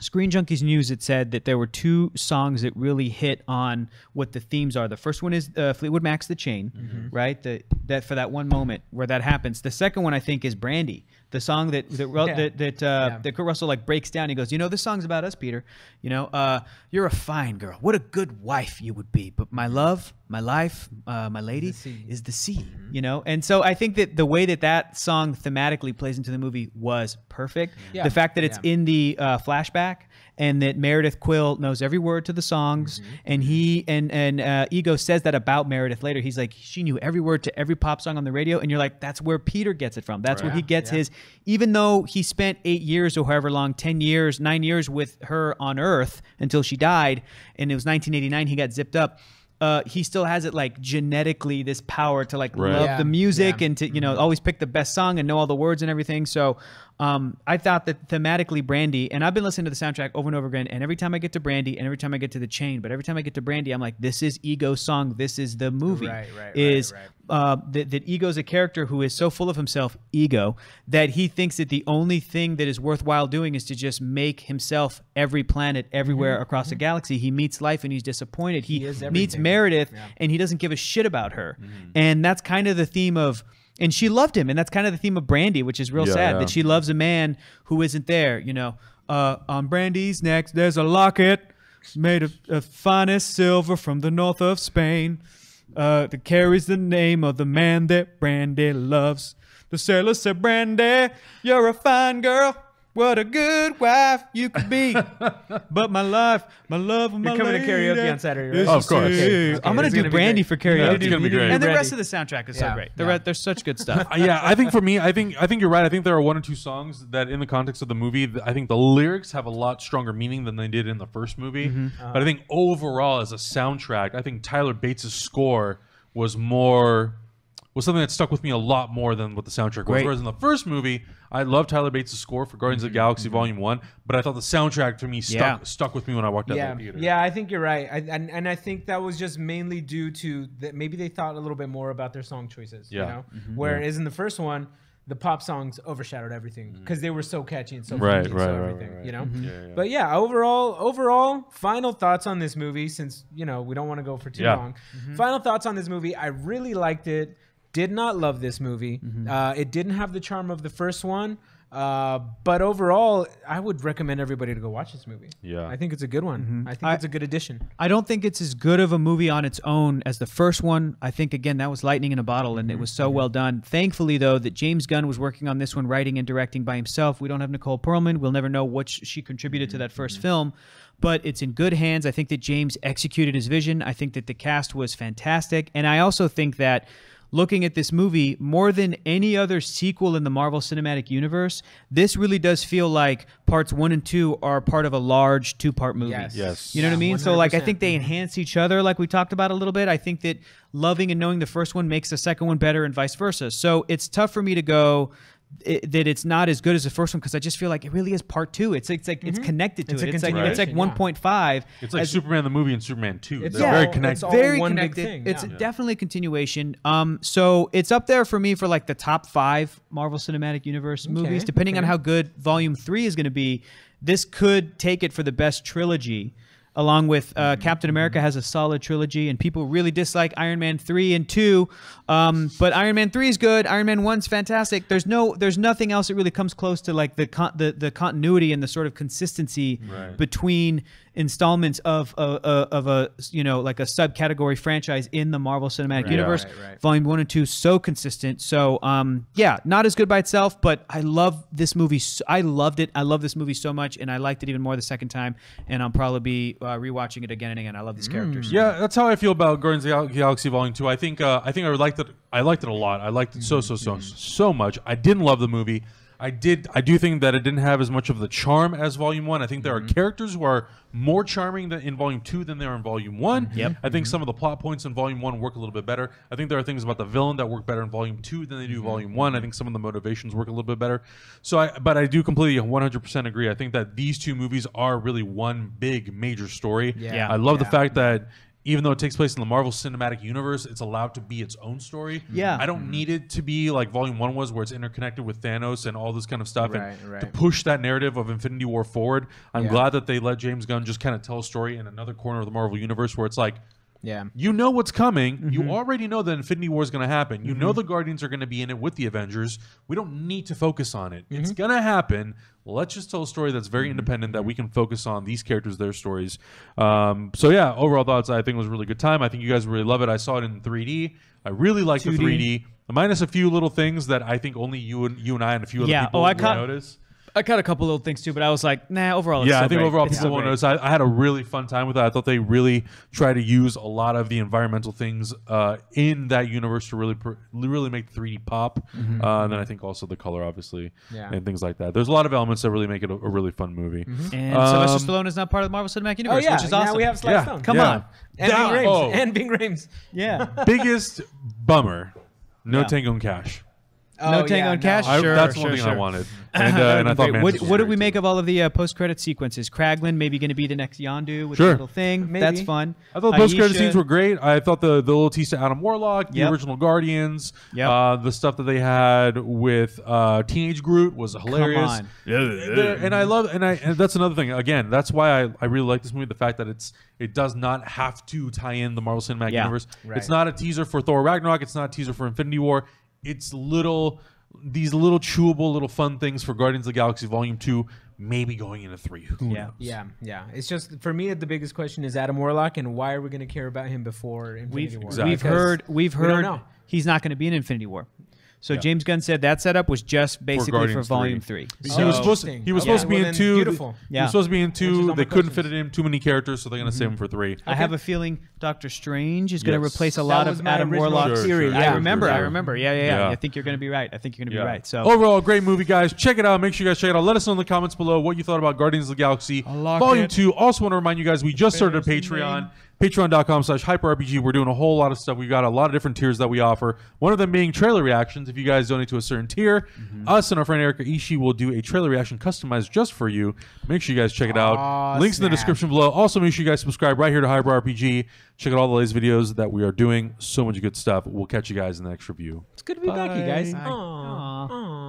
Screen Junkies News. It said that there were two songs that really hit on what the themes are. The first one is uh, Fleetwood Mac's "The Chain," Mm-hmm. right? The, that for that one moment where that happens. The second one I think is "Brandy," the song that that Yeah. that, that, uh, Yeah. that Kurt Russell like breaks down. He goes, "You know, this song's about us, Peter. You know, uh, you're a fine girl. What a good wife you would be. But my love, my life, uh, my lady The is the sea. You know, and so I think that the way that that song thematically plays into the movie was perfect. Yeah. The fact that it's in the uh, flashback and that Meredith Quill knows every word to the songs, Mm-hmm. and he and and uh, Ego says that about Meredith later. He's like, she knew every word to every pop song on the radio, and you're like, that's where Peter gets it from. That's where he gets Yeah. his. Even though he spent eight years or however long, ten years, nine years with her on Earth until she died, and it was 1989, he got zipped up. Uh, he still has it like genetically this power to like Right. love Yeah. the music Yeah. and to you know always pick the best song and know all the words and everything. So um, I thought that thematically Brandy, and I've been listening to the soundtrack over and over again. And every time I get to Brandy, and every time I get to the Chain, but every time I get to Brandy, I'm like, this is Ego's song. This is the movie. Right, right, is right. uh, that, that Ego's a character who is so full of himself, ego, that he thinks that the only thing that is worthwhile doing is to just make himself every planet everywhere across the galaxy. He meets life and he's disappointed. He, Mm-hmm. He meets. Meredith Yeah. and he doesn't give a shit about her. Mm-hmm. And that's kind of the theme of. And she loved him, and that's kind of the theme of Brandy, which is real Yeah, sad yeah. that she loves a man who isn't there. You know, uh, on Brandy's neck, there's a locket made of, of finest silver from the north of Spain uh, that carries the name of the man that Brandy loves. The sailor said, Brandy, you're a fine girl. What a good wife you could be. but my life, my love, and my You're coming to karaoke on Saturday, right? Oh, of course. Okay, okay. I'm gonna do gonna Brandy for karaoke. gotta do- gonna be great. and the Brandy. rest of the soundtrack is so Yeah, great. The yeah. re- there's such good stuff. Uh, yeah, I think for me, I think I think you're right. I think there are one or two songs that, in the context of the movie, I think the lyrics have a lot stronger meaning than they did in the first movie. Mm-hmm. But I think overall, as a soundtrack, I think Tyler Bates' score was more was something that stuck with me a lot more than what the soundtrack was. Great. Whereas in the first movie, I love Tyler Bates' score for Guardians of the Galaxy mm-hmm. Volume One, but I thought the soundtrack to me stuck Yeah. stuck with me when I walked out yeah, the theater. yeah, I think you're right, I, and and I think that was just mainly due to that maybe they thought a little bit more about their song choices. Yeah. You know, mm-hmm. whereas in the first one, the pop songs overshadowed everything mm-hmm. because they were so catchy and so Right, funky and right, so right, everything. right, right. You know, Yeah, yeah. but yeah, overall, overall, final thoughts on this movie. Since you know we don't want to go for too Yeah. long, final thoughts on this movie. I really liked it. Did not love this movie. Mm-hmm. Uh, it didn't have the charm of the first one. Uh, but overall, I would recommend everybody to go watch this movie. Yeah. I think it's a good one. Mm-hmm. I think I- it's a good addition. I don't think it's as good of a movie on its own as the first one. I think again that was lightning in a bottle, and it mm-hmm. was so well done. Thankfully, though, that James Gunn was working on this one, writing and directing by himself. We don't have Nicole Perlman. We'll never know what she contributed to that 1st film, but it's in good hands. I think that James executed his vision. I think that the cast was fantastic, and I also think that. Looking at this movie, more than any other sequel in the Marvel Cinematic Universe, this really does feel like parts one and two are part of a large two part movie. Yes. Yes. You know what I Yeah, mean? So like I think they enhance each other like we talked about a little bit. I think that loving and knowing the first one makes the second one better and vice versa. So it's tough for me to go it, that it's not as good as the first one because I just feel like it really is part 2. It's it's like it's connected to It's it. It's like it's like continuation, 1.5. It's like as- Superman the movie and Superman 2. It's They're all- very it's connected. all very one connected. thing, It's yeah. definitely a continuation. Um, so it's up there for me for like the top five Marvel Cinematic Universe movies, depending on how good Volume Three is going to be. This could take it for the best trilogy. Along with uh, Captain America has a solid trilogy, and people really dislike Iron Man three and two, um, but Iron Man three is good. Iron Man one's fantastic. There's no, there's nothing else that really comes close to like the con- the, the continuity and the sort of consistency Right. between installments of a, a of a you know like a subcategory franchise in the Marvel Cinematic Universe. right, right. Volume one and two so consistent. So um yeah, not as good by itself, but I love this movie. So, I loved it. I love this movie so much, and I liked it even more the second time. And I'll probably be uh, rewatching it again and again. I love these characters. Yeah, that's how I feel about Guardians of the Galaxy Volume Two. I think uh, I think I liked it. I liked it a lot. I liked it so so so so much. I didn't love the movie. I did. I do think that it didn't have as much of the charm as Volume One. I think there are mm-hmm. characters who are more charming than in Volume Two than they are in Volume One. Mm-hmm. Yep. I think mm-hmm. some of the plot points in Volume One work a little bit better. I think there are things about the villain that work better in Volume Two than they do in Volume One. I think some of the motivations work a little bit better. So, I but I do completely 100% agree. I think that these two movies are really one big major story. Yeah. I love the fact that even though it takes place in the Marvel Cinematic Universe, it's allowed to be its own story. Yeah. I don't mm-hmm. need it to be like Volume One was, where it's interconnected with Thanos and all this kind of stuff, Right, and right. to push that narrative of Infinity War forward. I'm Yeah. glad that they let James Gunn just kind of tell a story in another corner of the Marvel Universe, where it's like. Yeah. You know what's coming. Mm-hmm. You already know that Infinity War is going to happen. You know the Guardians are going to be in it with the Avengers. We don't need to focus on it. Mm-hmm. It's going to happen. Let's just tell a story that's very independent that we can focus on these characters, their stories. Um, so yeah, overall thoughts. I think it was a really good time. I think you guys really love it. I saw it in 3D. I really like the 3D. Minus a few little things that I think only you and you and I and a few other Yeah. people Oh, I caught- notice. I caught a couple little things too, but I was like, nah. Overall, it's Yeah, so I think great. overall It's people so won't notice. I, I had a really fun time with that. I thought they really try to use a lot of the environmental things uh, in that universe to really really make the 3D pop. Uh, and then I think also the color, obviously, Yeah. and things like that. There's a lot of elements that really make it a, a really fun movie. And Um, Sylvester Stallone is not part of the Marvel Cinematic Oh Universe, yeah. which is awesome. Now we have Sly Yeah. Stone. Come Yeah. on. And Down- Ving Rhames. oh. And Ving Rhames. Yeah. Biggest bummer: No Yeah. Tango and Cash. No Oh, Tango yeah, and Cash? I, Sure, that's one sure, thing I wanted, and, uh, and I thought. Wait, what, what did we make of all of the uh, post-credit sequences? Kraglin maybe going to be the next Yondu with Sure. a little thing. Maybe. That's fun. I thought the post credit Ayesha- scenes were great. I thought the the little tease to Adam Warlock, the Yep. original Guardians, Yep. uh, the stuff that they had with uh, Teenage Groot was hilarious. on. And I love and I and that's another thing. Again, that's why I, I really like this movie. The fact that it's it does not have to tie in the Marvel Cinematic Yeah. Universe. Right. It's not a teaser for Thor Ragnarok. It's not a teaser for Infinity War. It's little these little chewable little fun things for Guardians of the Galaxy Volume Two. Maybe going into three. Who Yeah. knows? Yeah, yeah. It's just for me the biggest question is Adam Warlock and why are we going to care about him before Infinity We've, War? Exactly. we've heard we've we heard know. he's not going to be in Infinity War. So James Gunn said that setup was just basically for, Guardians Volume 3. Three. he was supposed to. He was Okay. supposed to be Well, in two. beautiful. He Yeah. was supposed to be in two. They couldn't questions. fit it in too many characters, so they're gonna save him for three. I have a feeling Doctor Strange is going to replace a lot of Adam original Warlock's. theory, I yeah, remember. for I remember. Yeah, yeah, yeah, Yeah. I think you're going to be right. I think you're going to Yeah. be right. So overall, great movie, guys. Check it out. Make sure you guys check it out. Let us know in the comments below what you thought about Guardians of the Galaxy Volume. Two. Also, want to remind you guys we just started a Patreon. Patreon.com slash hyperrpg. We're doing a whole lot of stuff. We've got a lot of different tiers that we offer. One of them being trailer reactions. If you guys donate to a certain tier, Mm-hmm. us and our friend Erica Ishii will do a trailer reaction customized just for you. Make sure you guys check it out. Aw, Links in the description below. Also, make sure you guys subscribe right here to Hyper RPG. Check out all the latest videos that we are doing. So much good stuff. We'll catch you guys in the next review. It's good to be back, you guys. Bye. Aw. Aw.